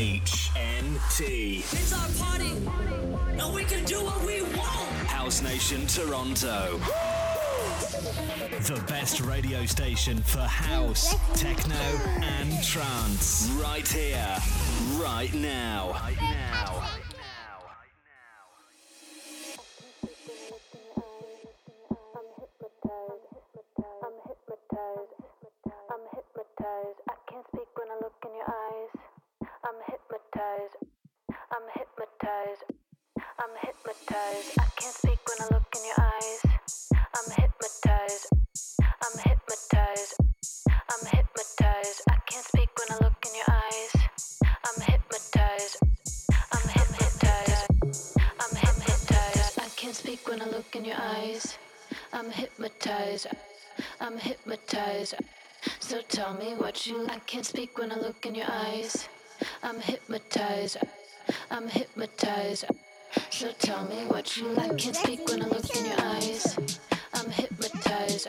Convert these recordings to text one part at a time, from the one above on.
HNT. It's our party, and we can do what we want. House Nation Toronto. The best radio station for house, techno, and trance. Right here, right now. Right now. Can't speak when I look in your eyes. I'm hypnotized. I'm hypnotized. So tell me what you like. I Can't speak when I look in your eyes. I'm hypnotized.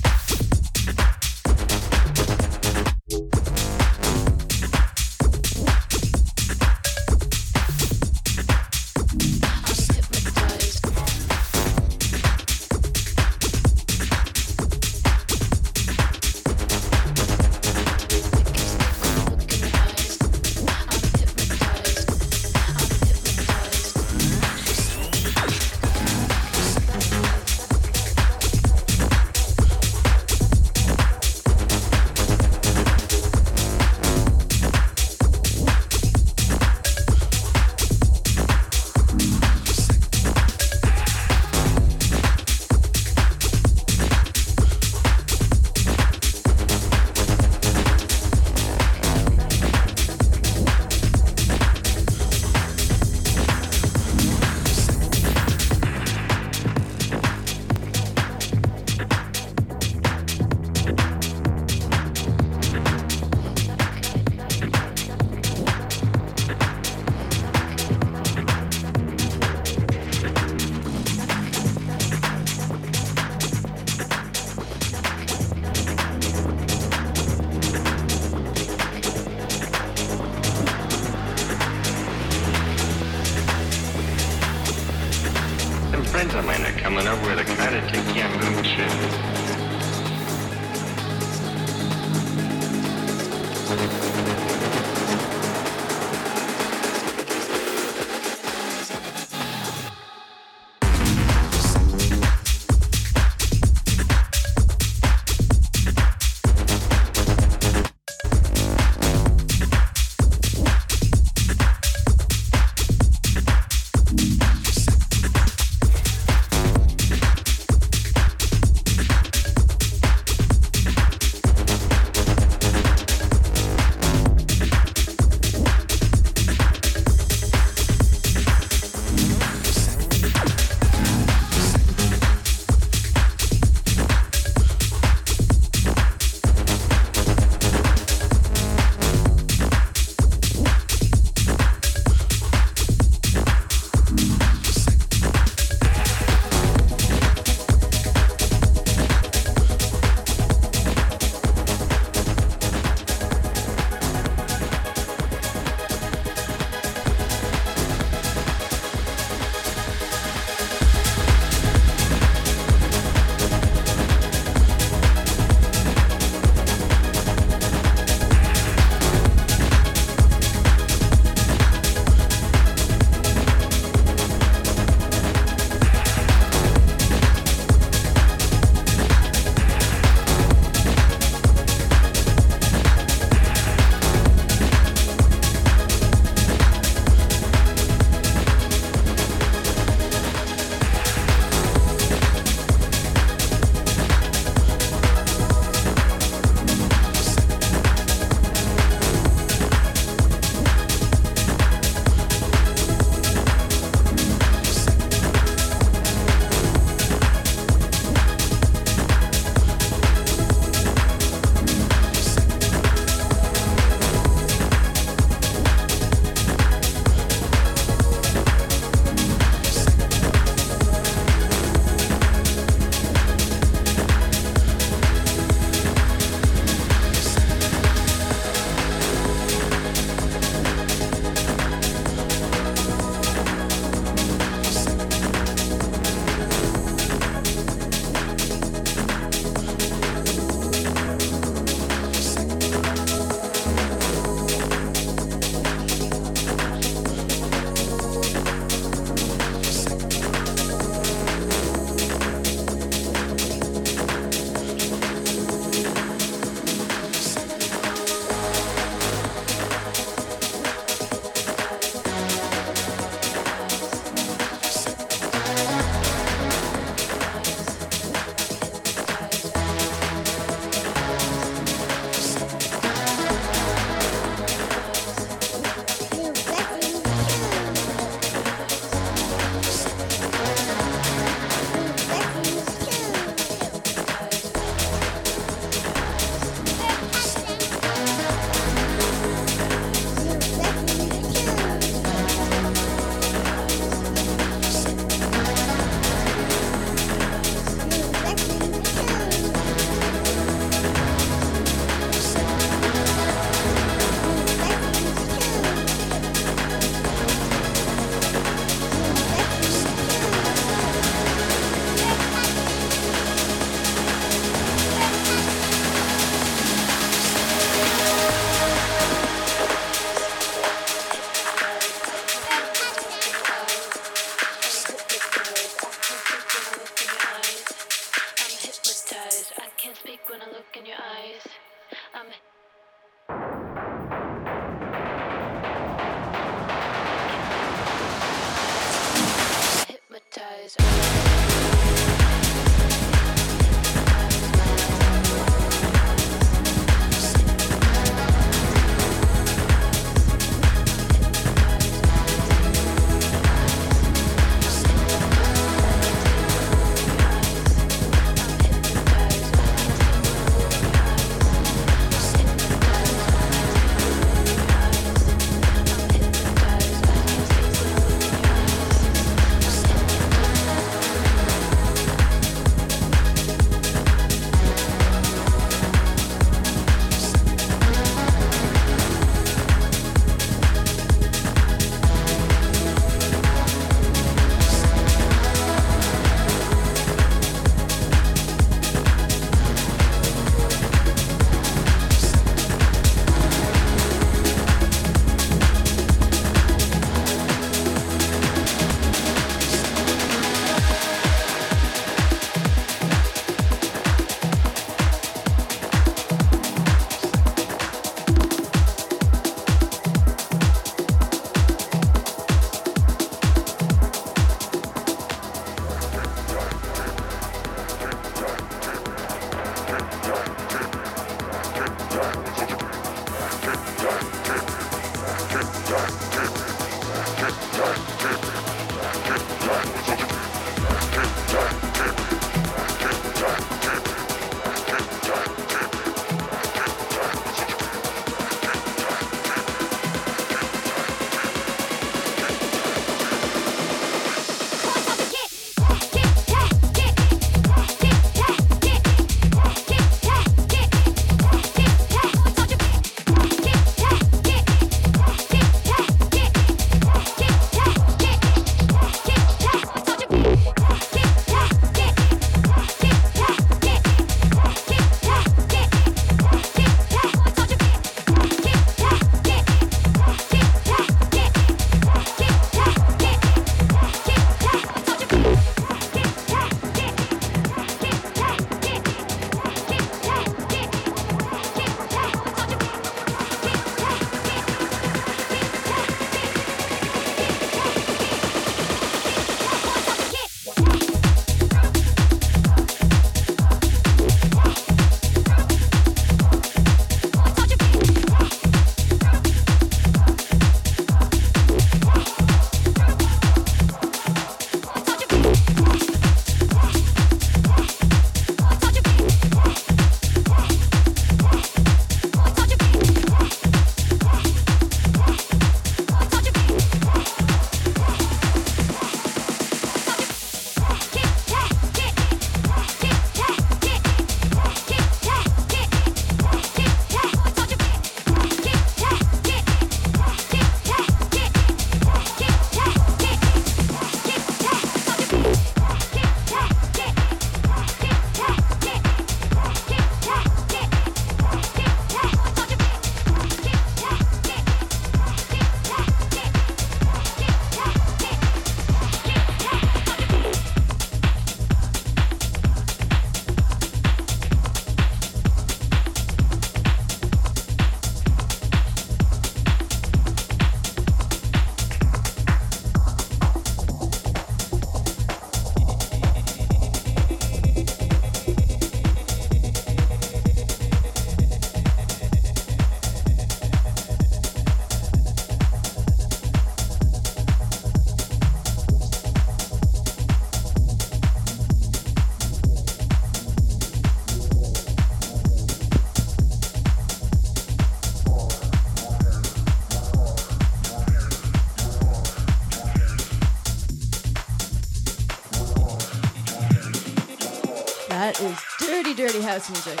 House music.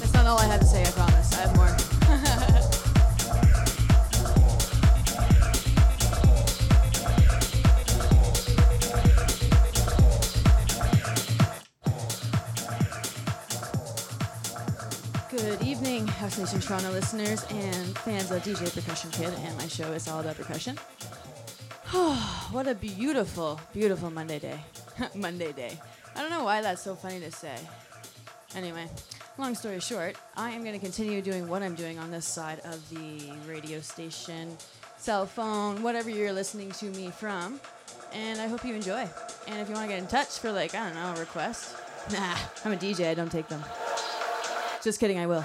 That's not all I had to say, I promise. I have more. Good evening, House Nation Toronto listeners and fans of DJ Percusshunkidd, and my show is all about percussion. what a beautiful, beautiful Monday day. Monday day. I don't know why that's so funny to say. Anyway, long story short, I am going to continue doing what I'm doing on this side of the radio station, cell phone, whatever you're listening to me from, and I hope you enjoy. And if you want to get in touch for, like, I don't know, a request, nah, I'm a DJ, I don't take them. Just kidding, I will.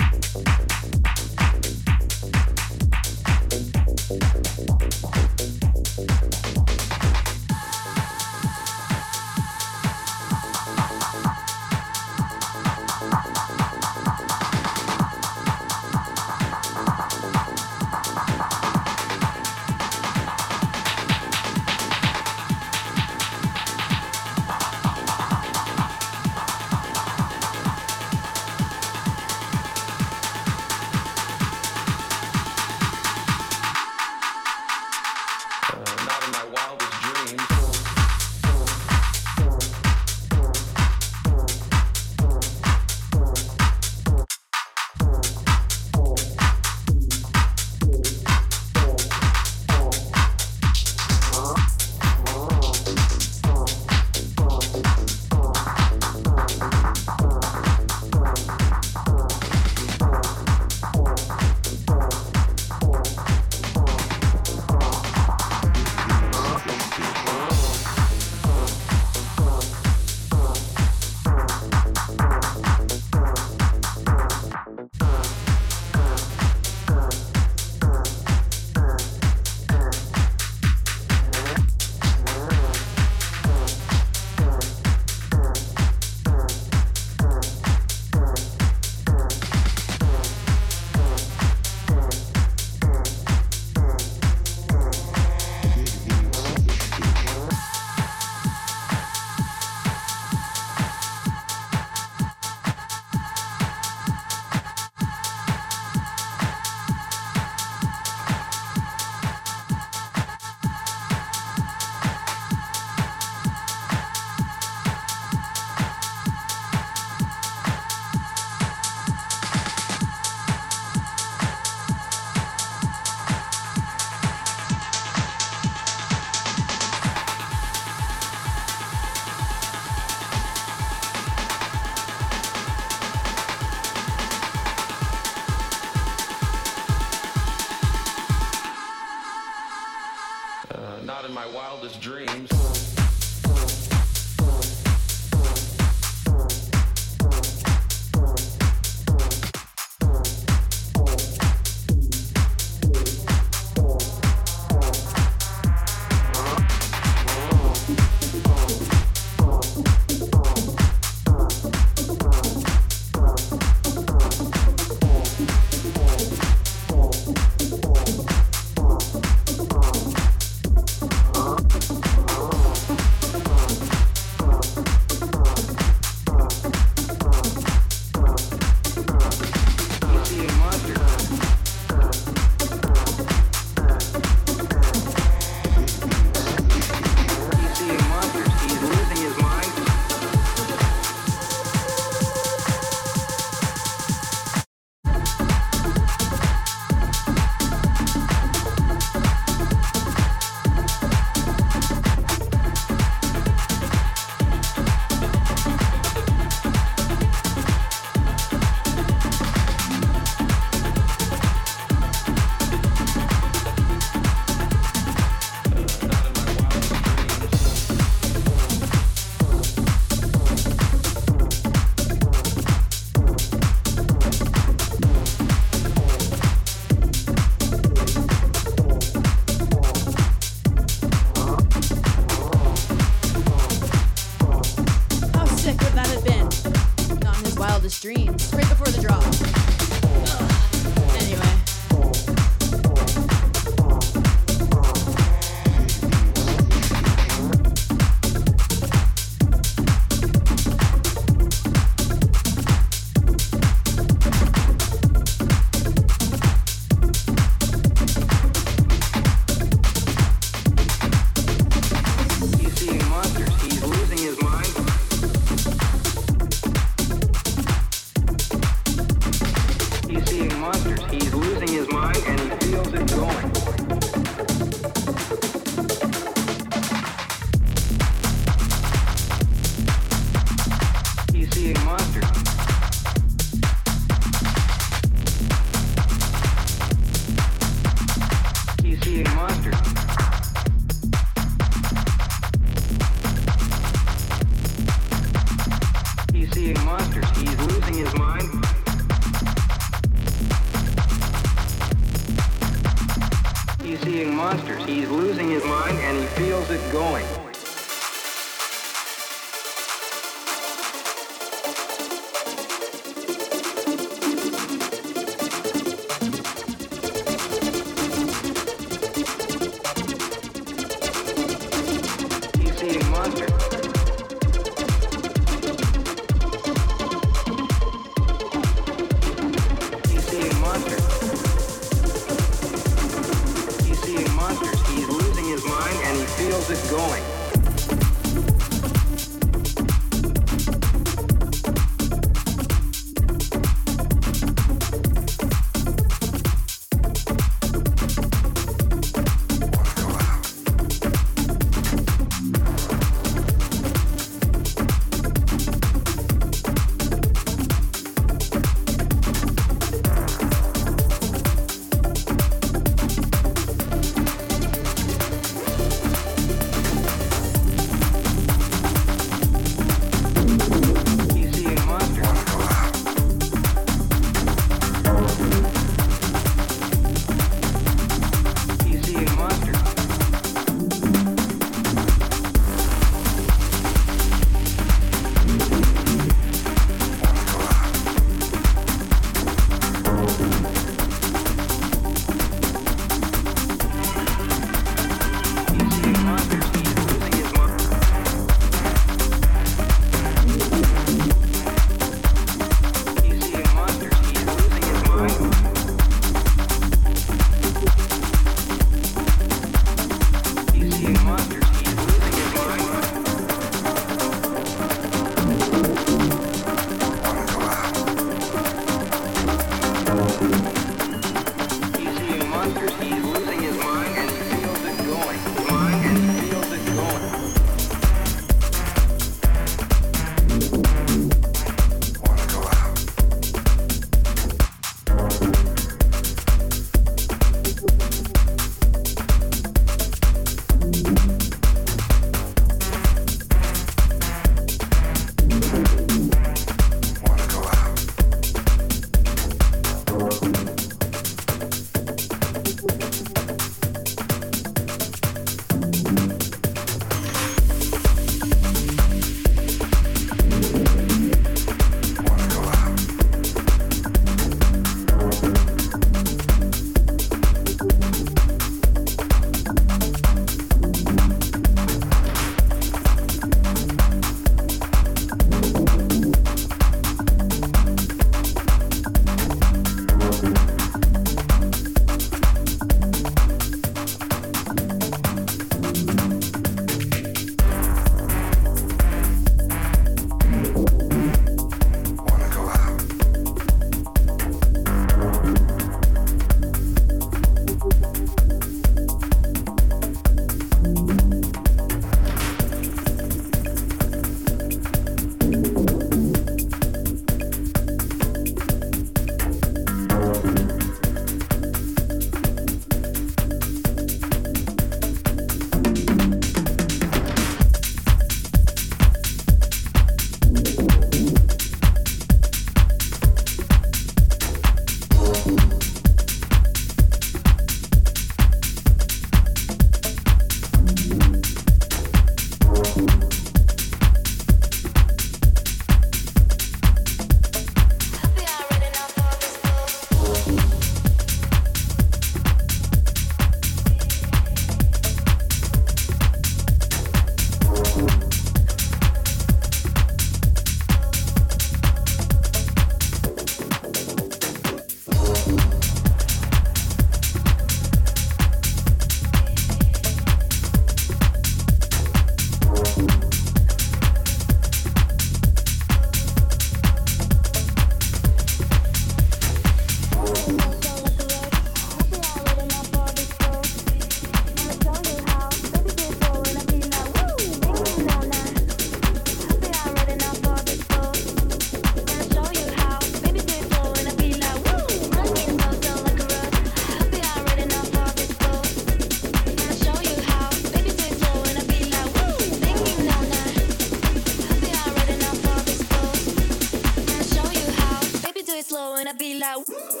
and I be like.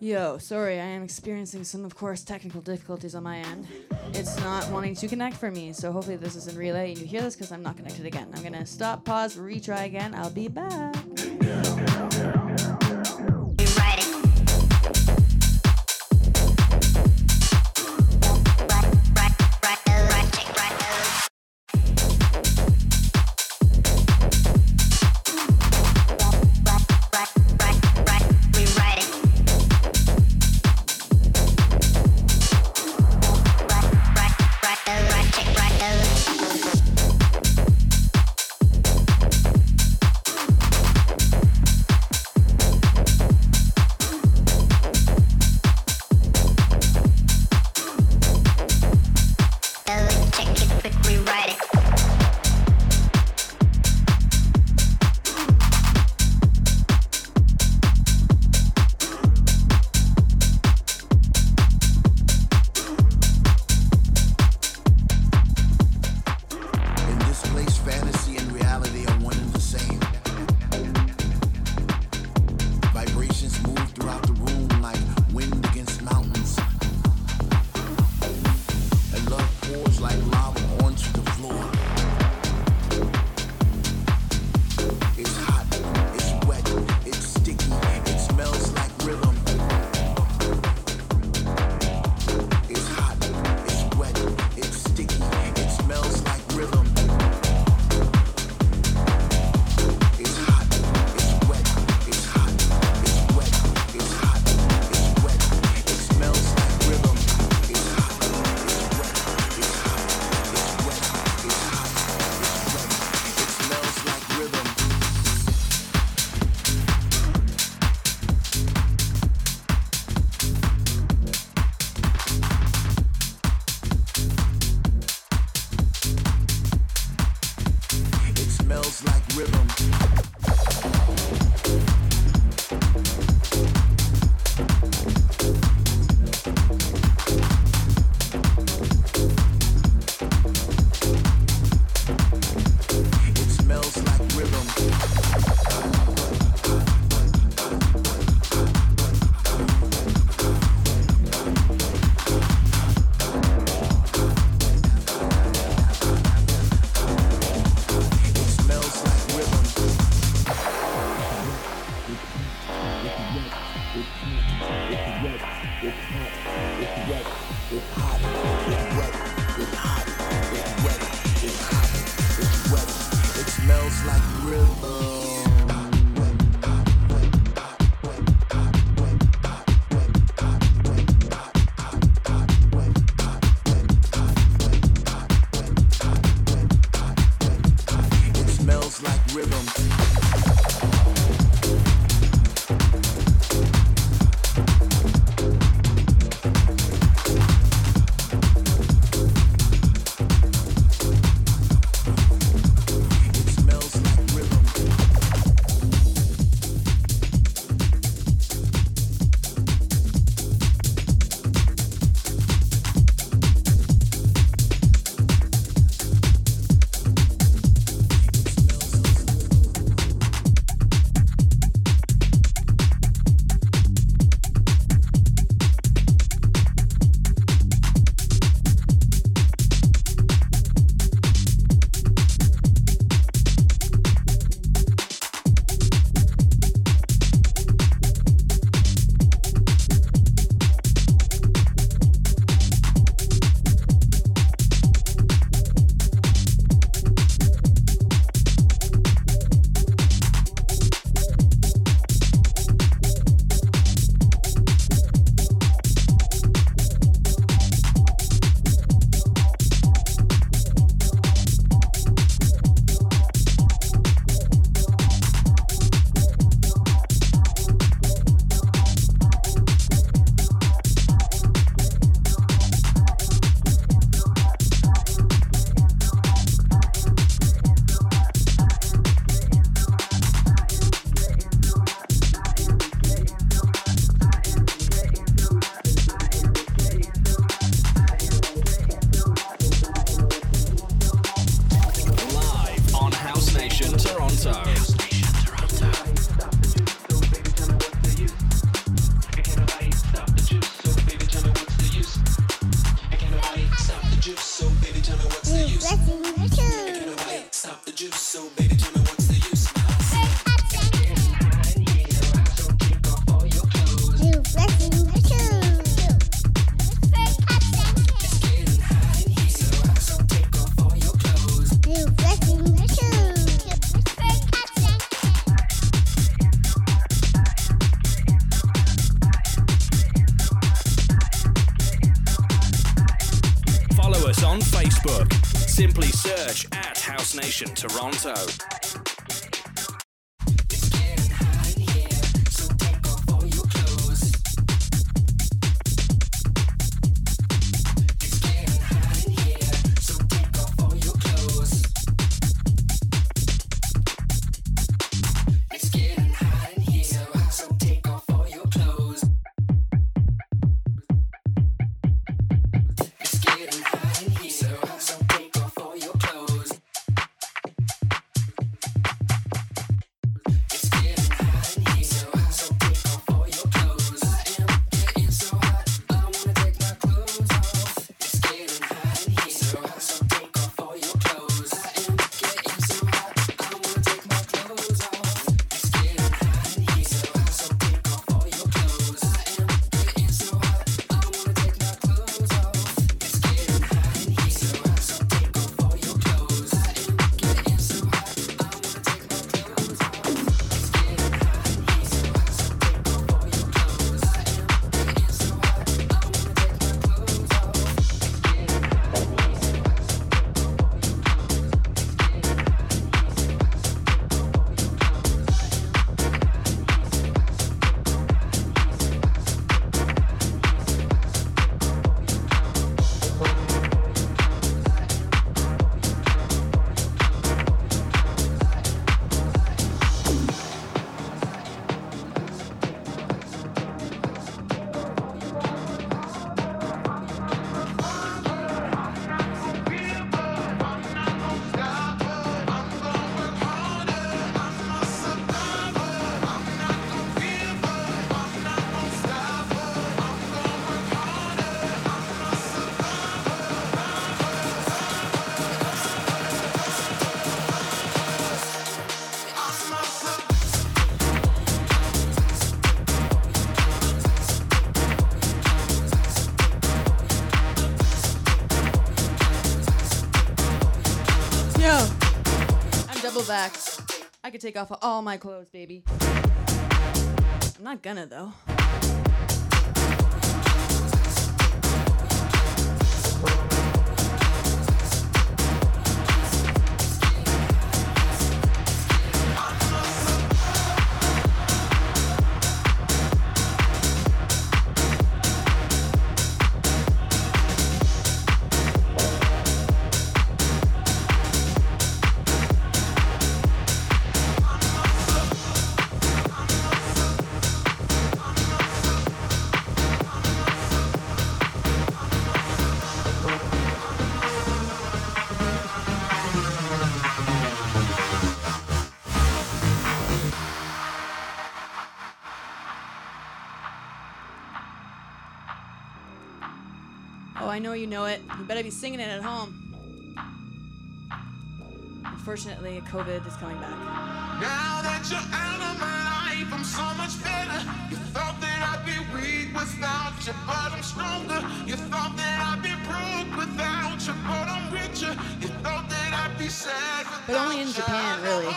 Yo, sorry, I am experiencing some, of course, technical difficulties on my end. It's not wanting to connect for me, so hopefully this isn't relay and you hear this because I'm not connected again. I'm gonna stop, pause, retry again. I'll be back. House Nation Toronto. Could take off all my clothes, baby. I'm not gonna though. Know it. You better be singing it at home. Unfortunately, COVID is coming back. Now that you're out of my life, I'm so much better. You thought that I'd be weak without you, but I'm stronger. You thought that I'd be broke without you, but I'm richer. You thought that I'd be sad But only in Japan, really.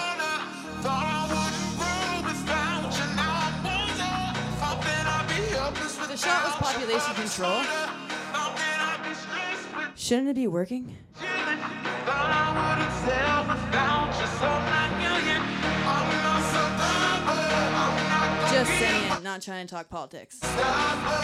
Thought I wouldn't grow without you, now I'm older. Thought that I'd be helpless The shot was population control. Shouldn't it be working? Thought I wouldn't sell without you, so not million. I'm not survivor. I'm not gonna Just saying, not trying to talk politics. I'm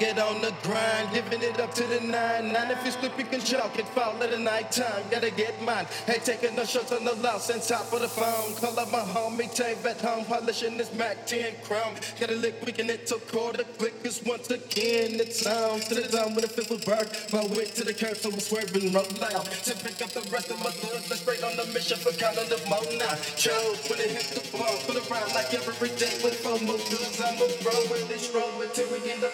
get on the grind, giving it up to the nine. Nine if you slip, you can chalk it, fall at the night time. Gotta get mine. Hey, taking no shots on the louse and top of the phone. Call up my homie, Dave at home, polishing this Mac 10 chrome. Gotta lick, we can it to quarter click, cause once again it's on. To the zone with a fifth of bird. My wick to the curb, so I'm swerving roll loud. To pick up the rest of my goods, they're straight on the mission for counting the more now. Choke when it hit the ball, put around like every day with four more throw it and stroll it till we in the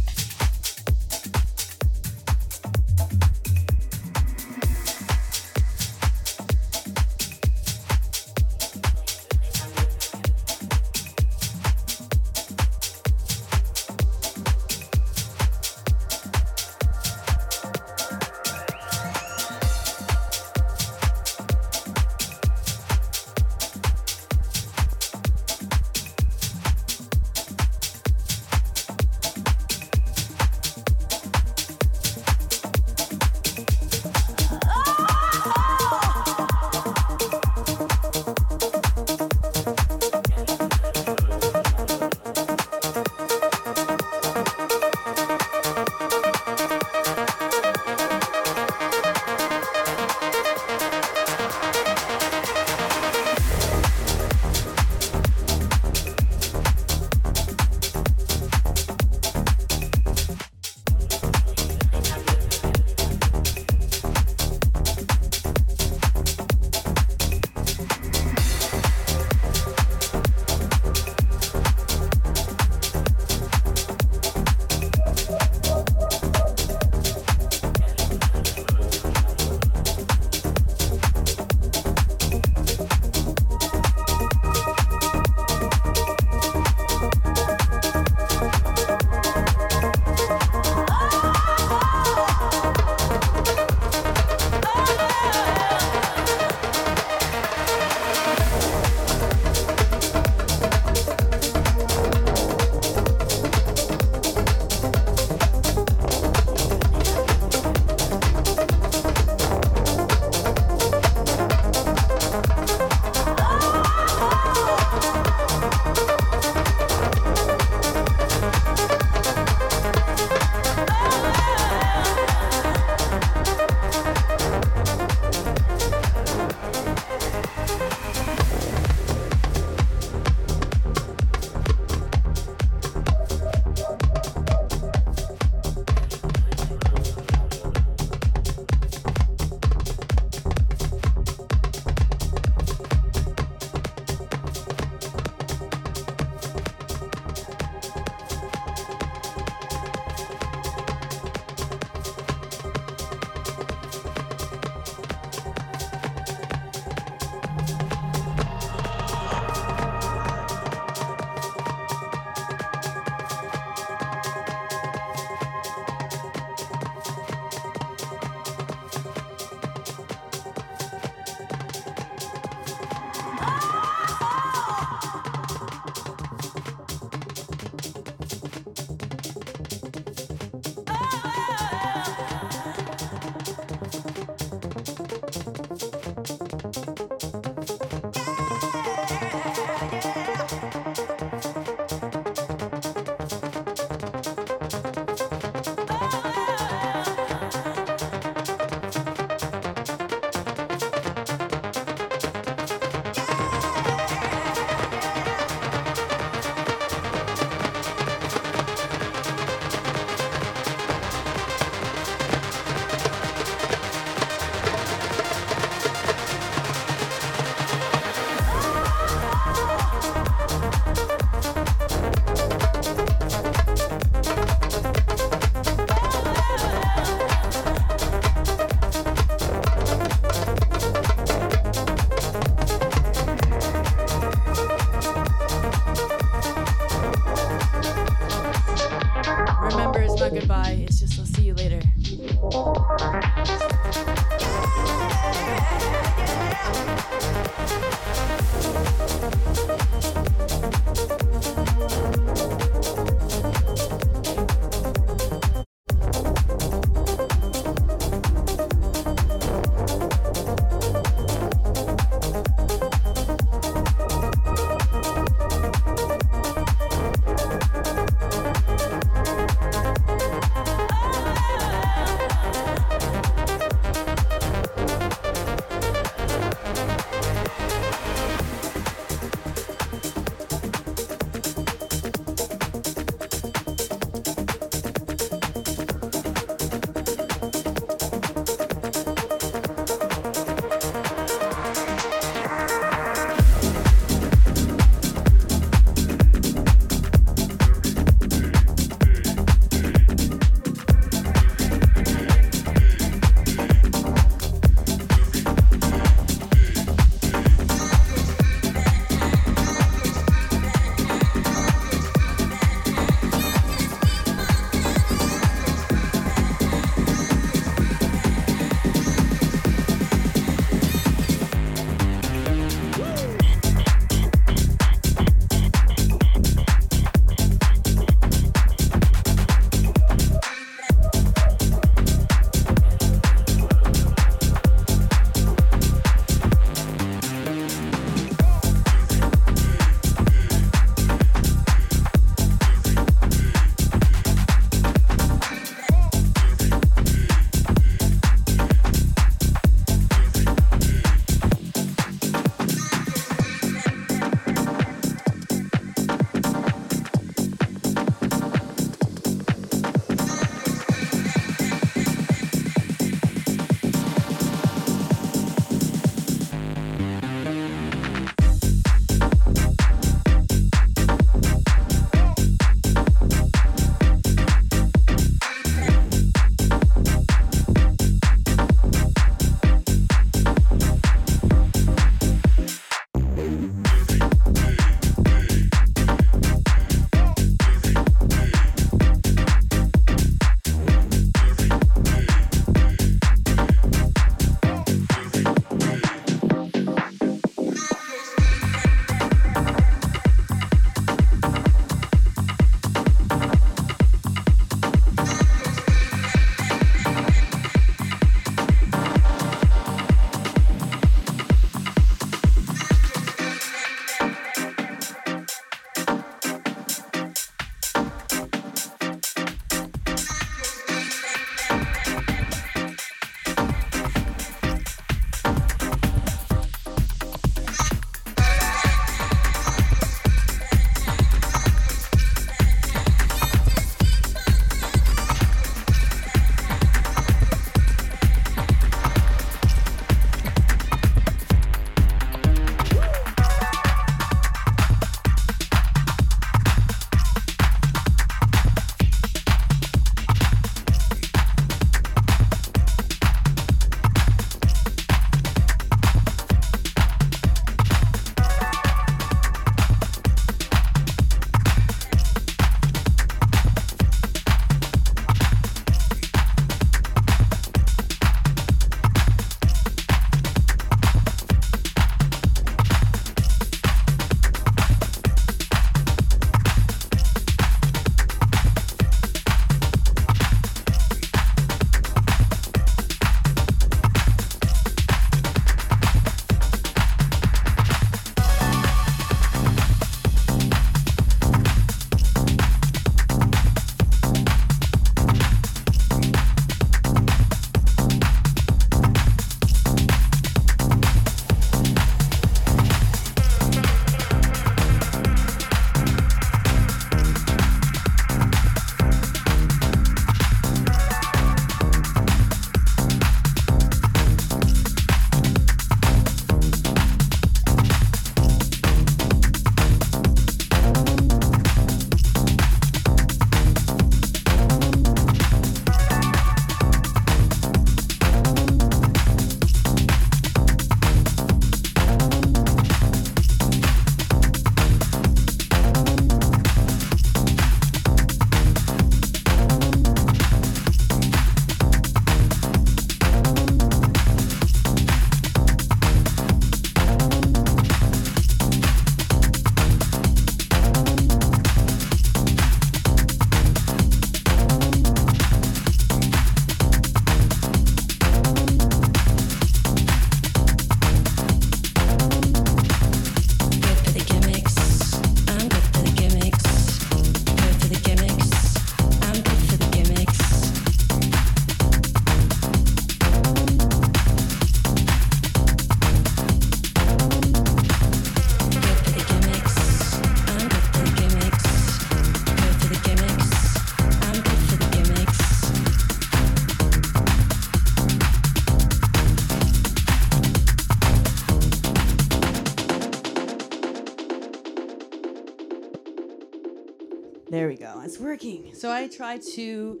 working. So I tried to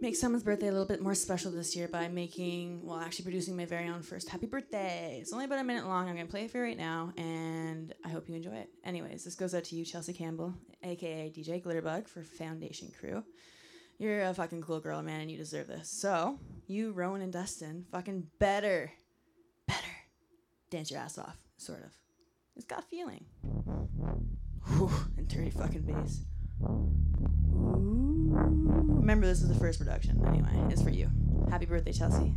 make someone's birthday a little bit more special this year by making, well, actually producing my very own first happy birthday. It's only about a minute long. I'm going to play it for you right now, and I hope you enjoy it. Anyways, this goes out to you, Chelsea Campbell, aka DJ Glitterbug for Foundation Crew. You're a fucking cool girl, man, and you deserve this. So, you, Rowan, and Dustin, fucking better, better dance your ass off, sort of. It's got feeling. Whew, and dirty fucking bass. Ooh. Remember, this is the first production. Anyway, it's for you. Happy birthday, Chelsea.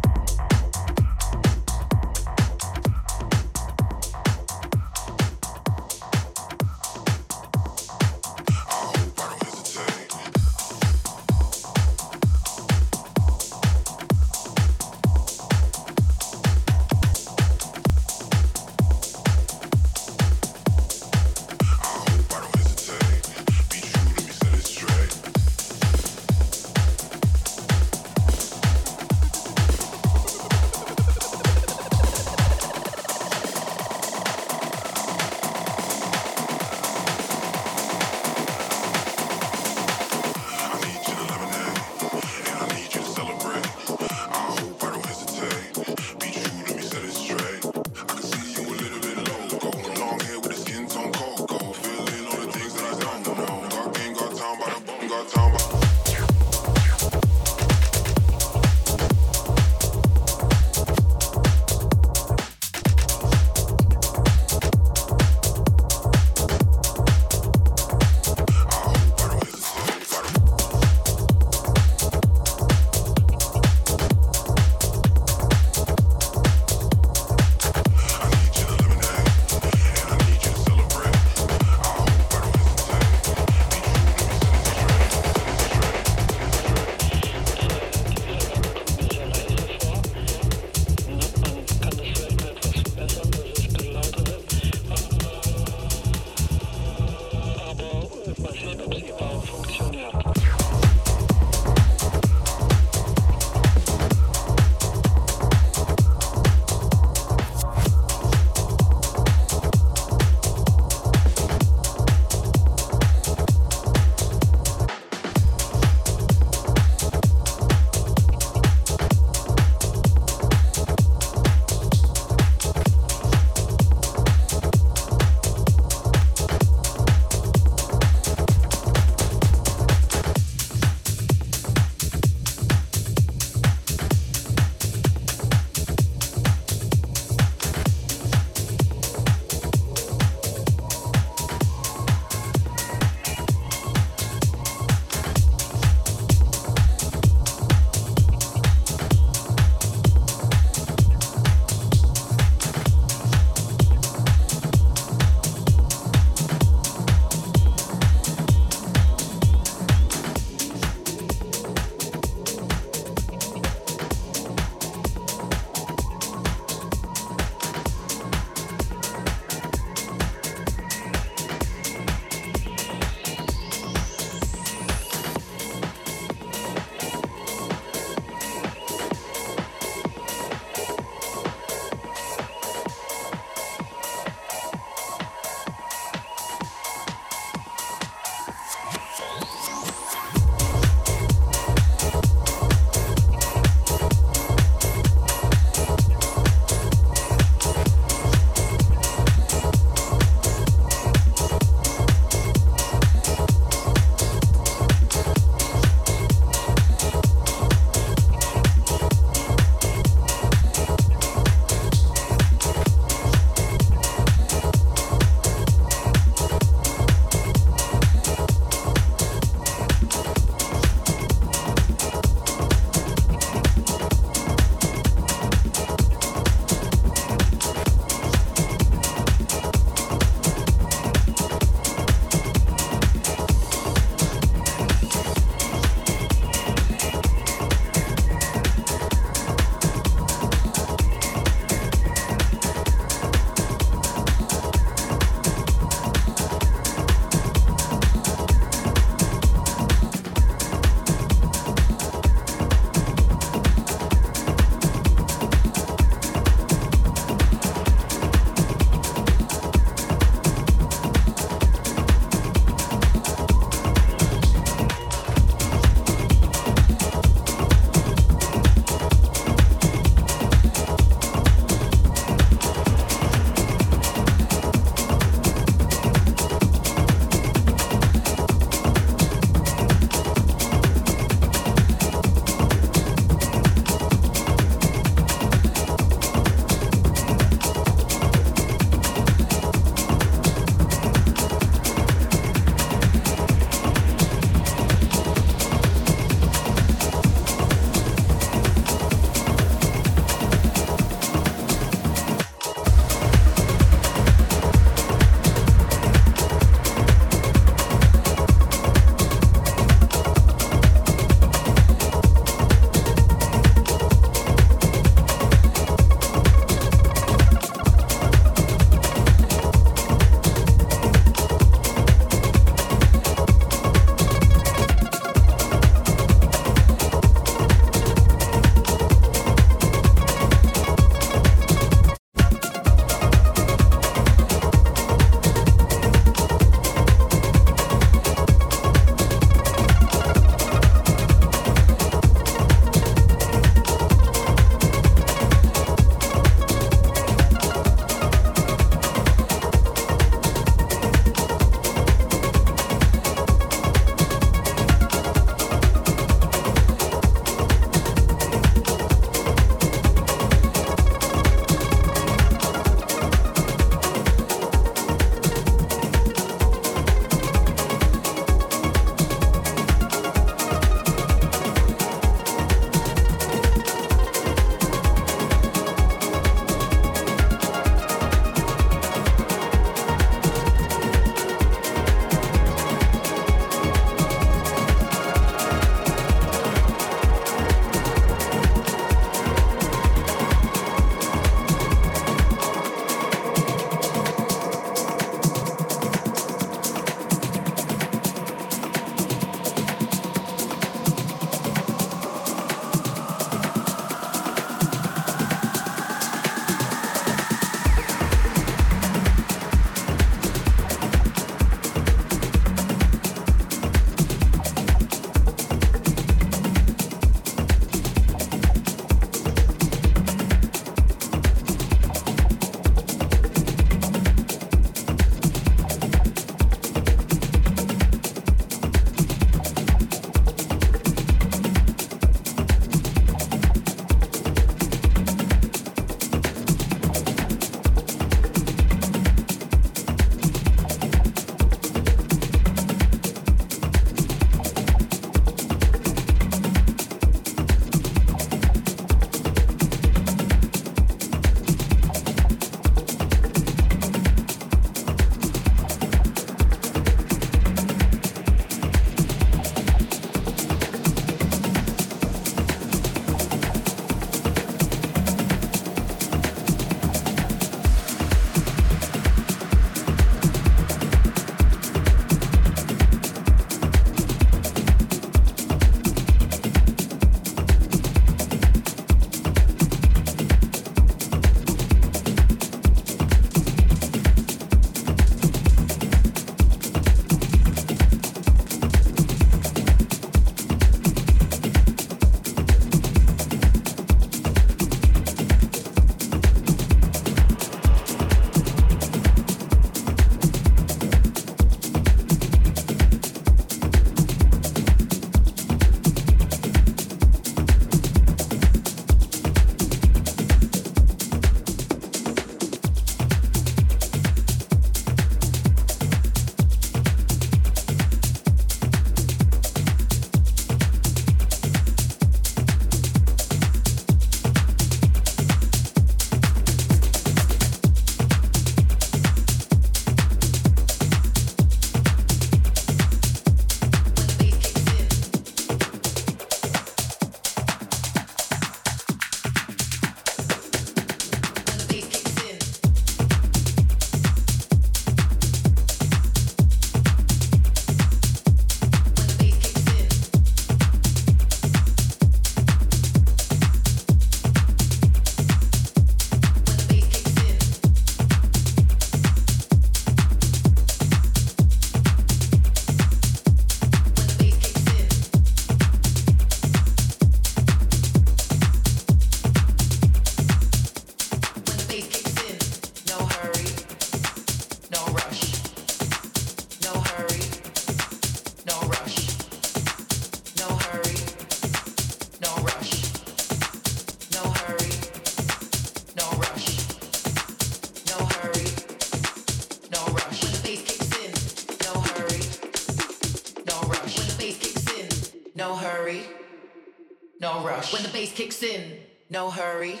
when the bass kicks in. No hurry,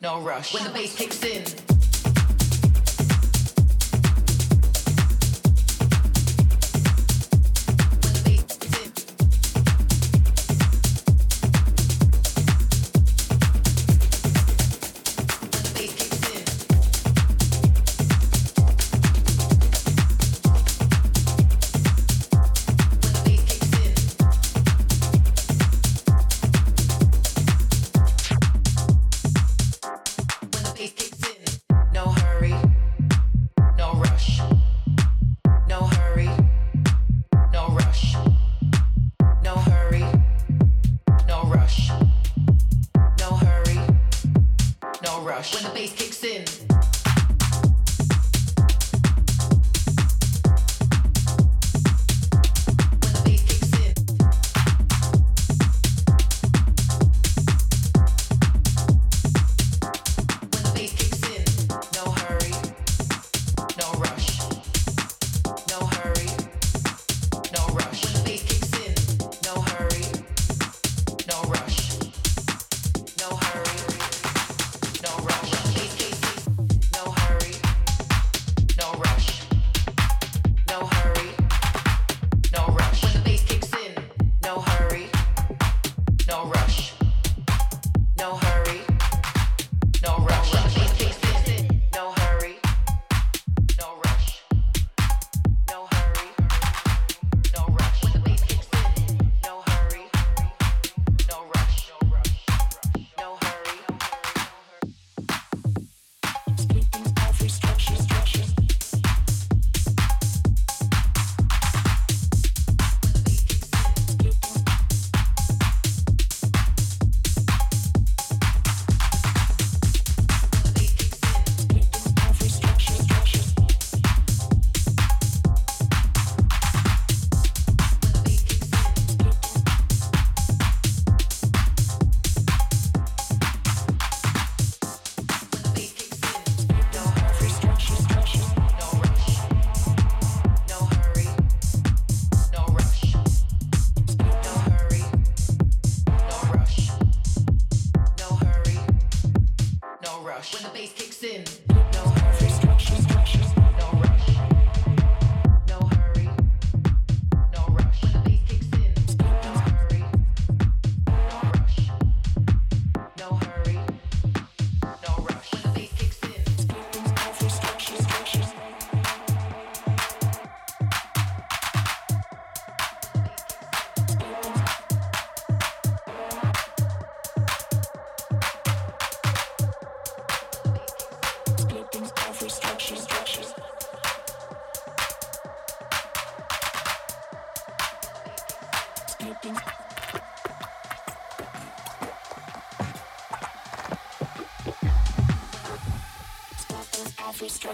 no rush. When the bass kicks in.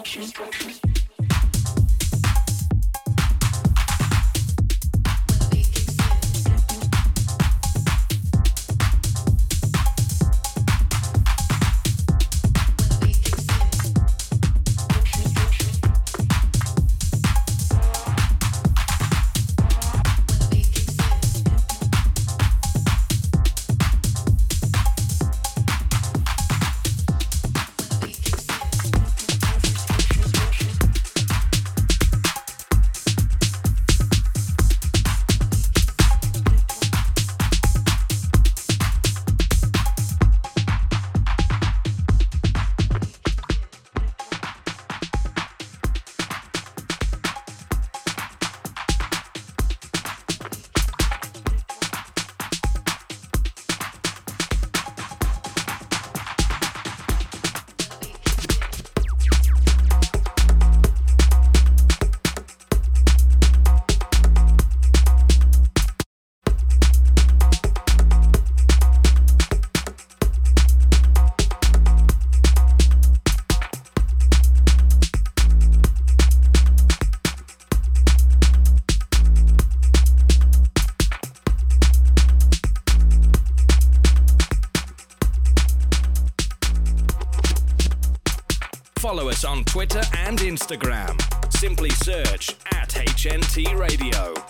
structure, structure. on Twitter and Instagram. Simply search at HNT Radio.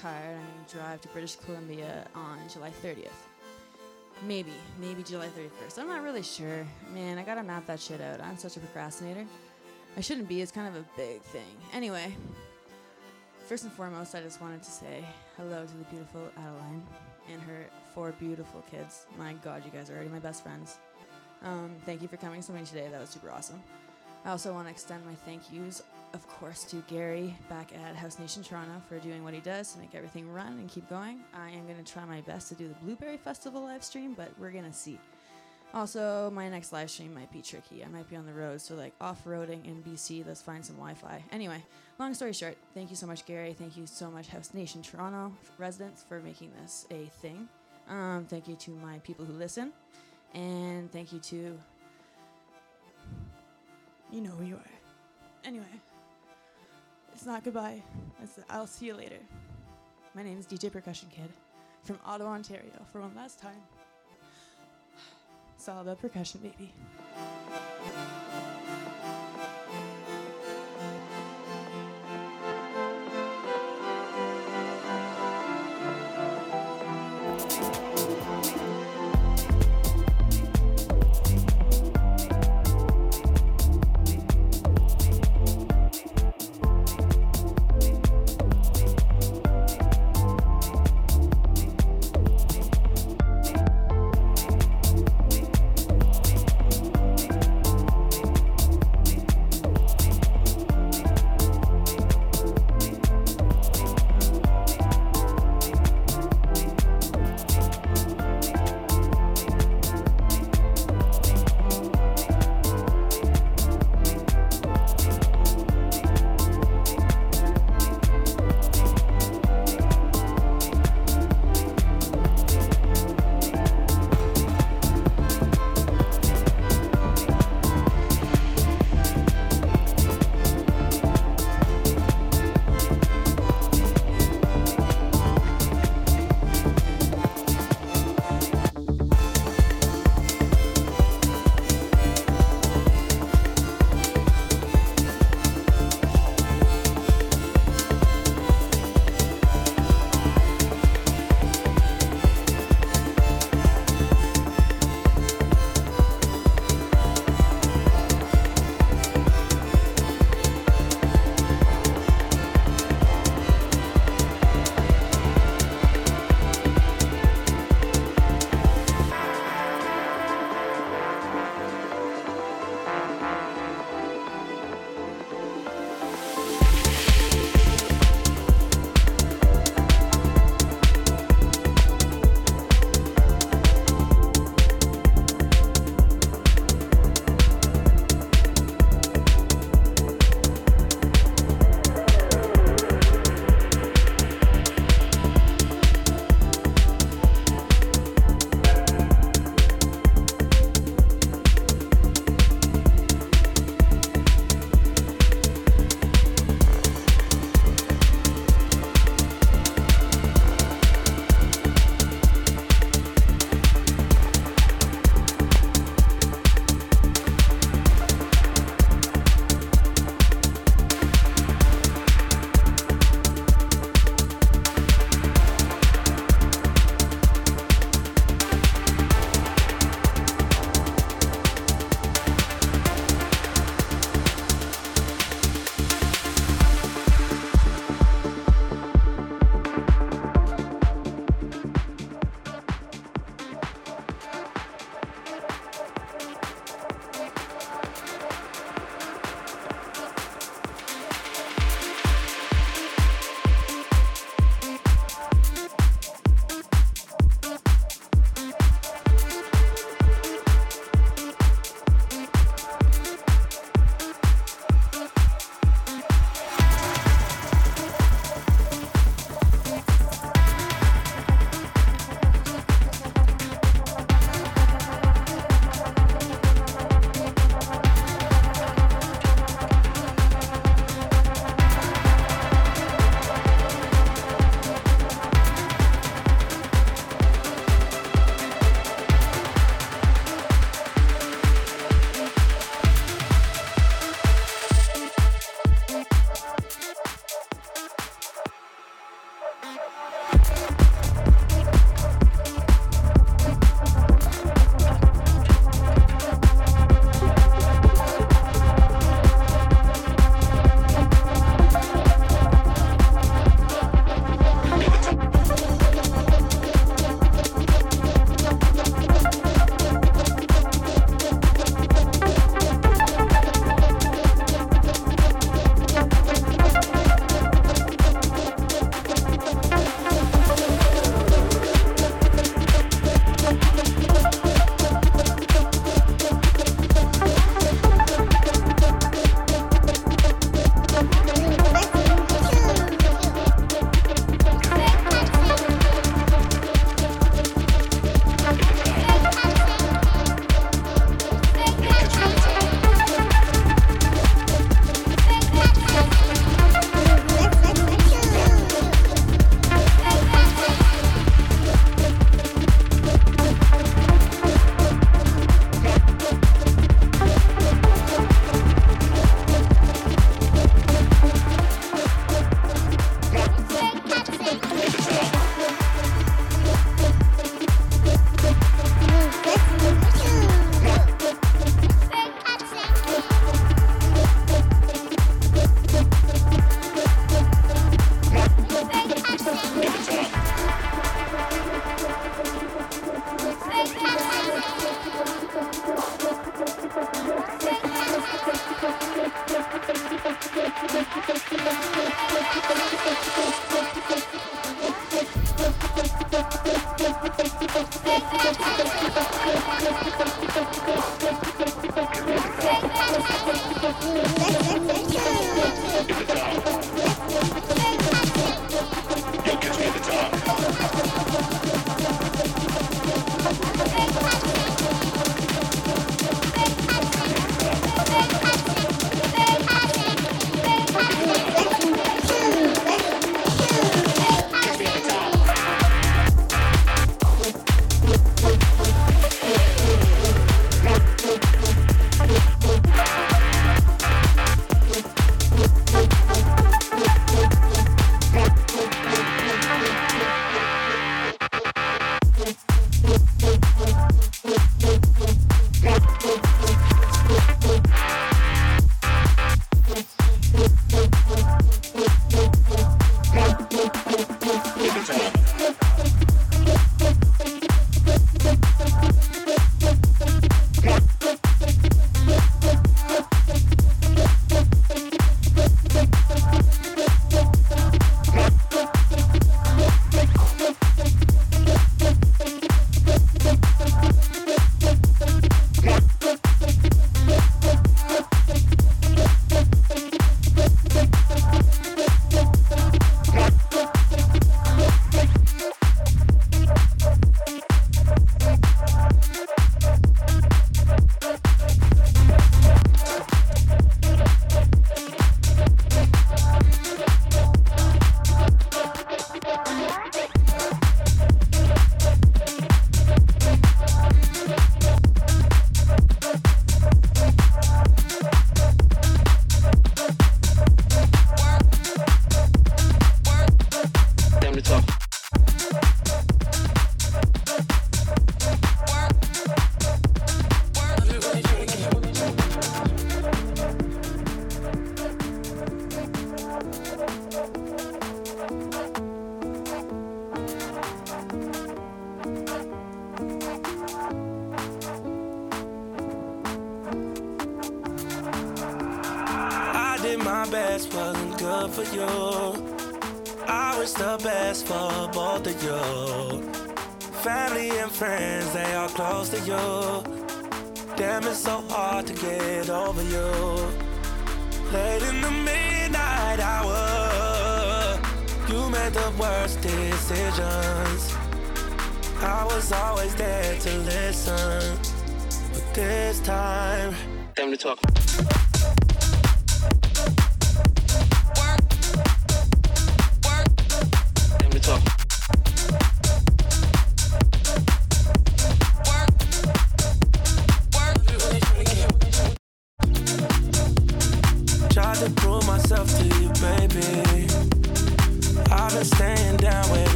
Car and I'm going to drive to British Columbia on July 30th. Maybe, maybe July 31st. I'm not really sure. Man, I gotta map that shit out. I'm such a procrastinator. I shouldn't be, it's kind of a big thing. Anyway, first and foremost, I just wanted to say hello to the beautiful Adeline and her four beautiful kids. My god, you guys are already my best friends. Um, thank you for coming to me today. That was super awesome. I also want to extend my thank yous, of course, to Gary back at House Nation Toronto for doing what he does to make everything run and keep going. I am going to try my best to do the Blueberry Festival live stream, but we're going to see. Also, my next live stream might be tricky. I might be on the road, so like off roading in BC, let's find some Wi Fi. Anyway, long story short, thank you so much, Gary. Thank you so much, House Nation Toronto residents, for making this a thing. Um, thank you to my people who listen. And thank you to. You know who you are. Anyway, it's not goodbye. It's I'll see you later. My name is DJ Percusshunkidd from Ottawa, Ontario, for one last time. It's all about Percusshun, baby.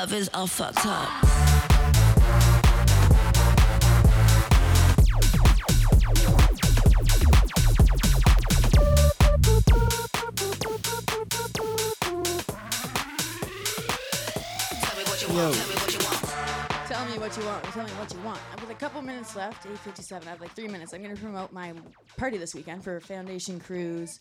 Love is all fucked up. Yo. Tell me what you want. Tell me what you want. Tell me what you want. I'm with a couple minutes left, 8:57. I have like three minutes. I'm gonna promote my party this weekend for Foundation Cruise,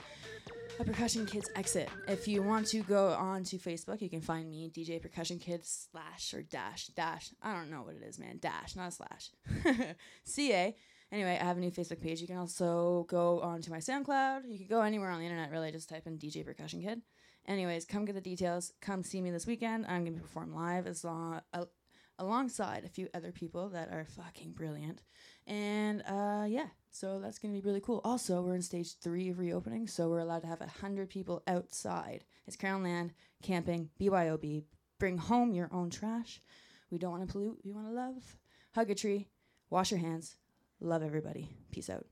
a Percusshunkidd's Exit. If you want to go on to Facebook, you can find me DJ Percusshunkidds slash or dash dash. I don't know what it is, man. Dash, not a slash. CA. Anyway, I have a new Facebook page. You can also go on to my SoundCloud. You can go anywhere on the internet, really. Just type in DJ Percusshunkidd. Anyways, come get the details. Come see me this weekend. I'm gonna perform live as long uh, alongside a few other people that are fucking brilliant. And uh, yeah, so that's gonna be really cool. Also, we're in stage three of reopening, so we're allowed to have a hundred people outside. It's Crown Land camping, BYOB. Bring home your own trash. We don't want to pollute. We want to love. Hug a tree. Wash your hands. Love everybody. Peace out.